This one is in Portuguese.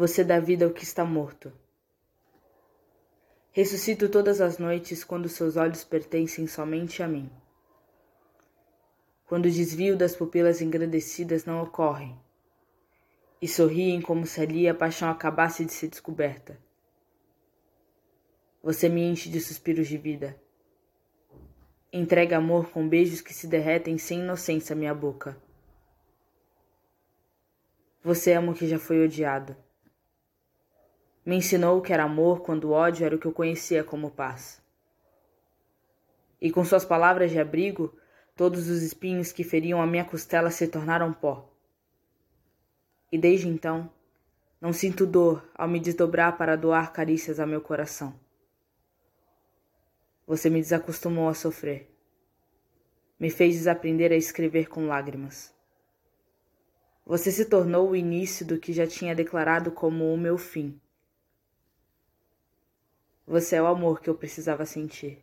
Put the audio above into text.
Você dá vida ao que está morto. Ressuscito todas as noites quando seus olhos pertencem somente a mim. Quando o desvio das pupilas engrandecidas não ocorre, e sorriem como se ali a paixão acabasse de ser descoberta. Você me enche de suspiros de vida. Entrega amor com beijos que se derretem sem inocência à minha boca. Você ama o que já foi odiado. Me ensinou que era amor quando ódio era o que eu conhecia como paz. E com suas palavras de abrigo, todos os espinhos que feriam a minha costela se tornaram pó. E desde então, não sinto dor ao me desdobrar para doar carícias ao meu coração. Você me desacostumou a sofrer. Me fez desaprender a escrever com lágrimas. Você se tornou o início do que já tinha declarado como o meu fim. Você é o amor que eu precisava sentir.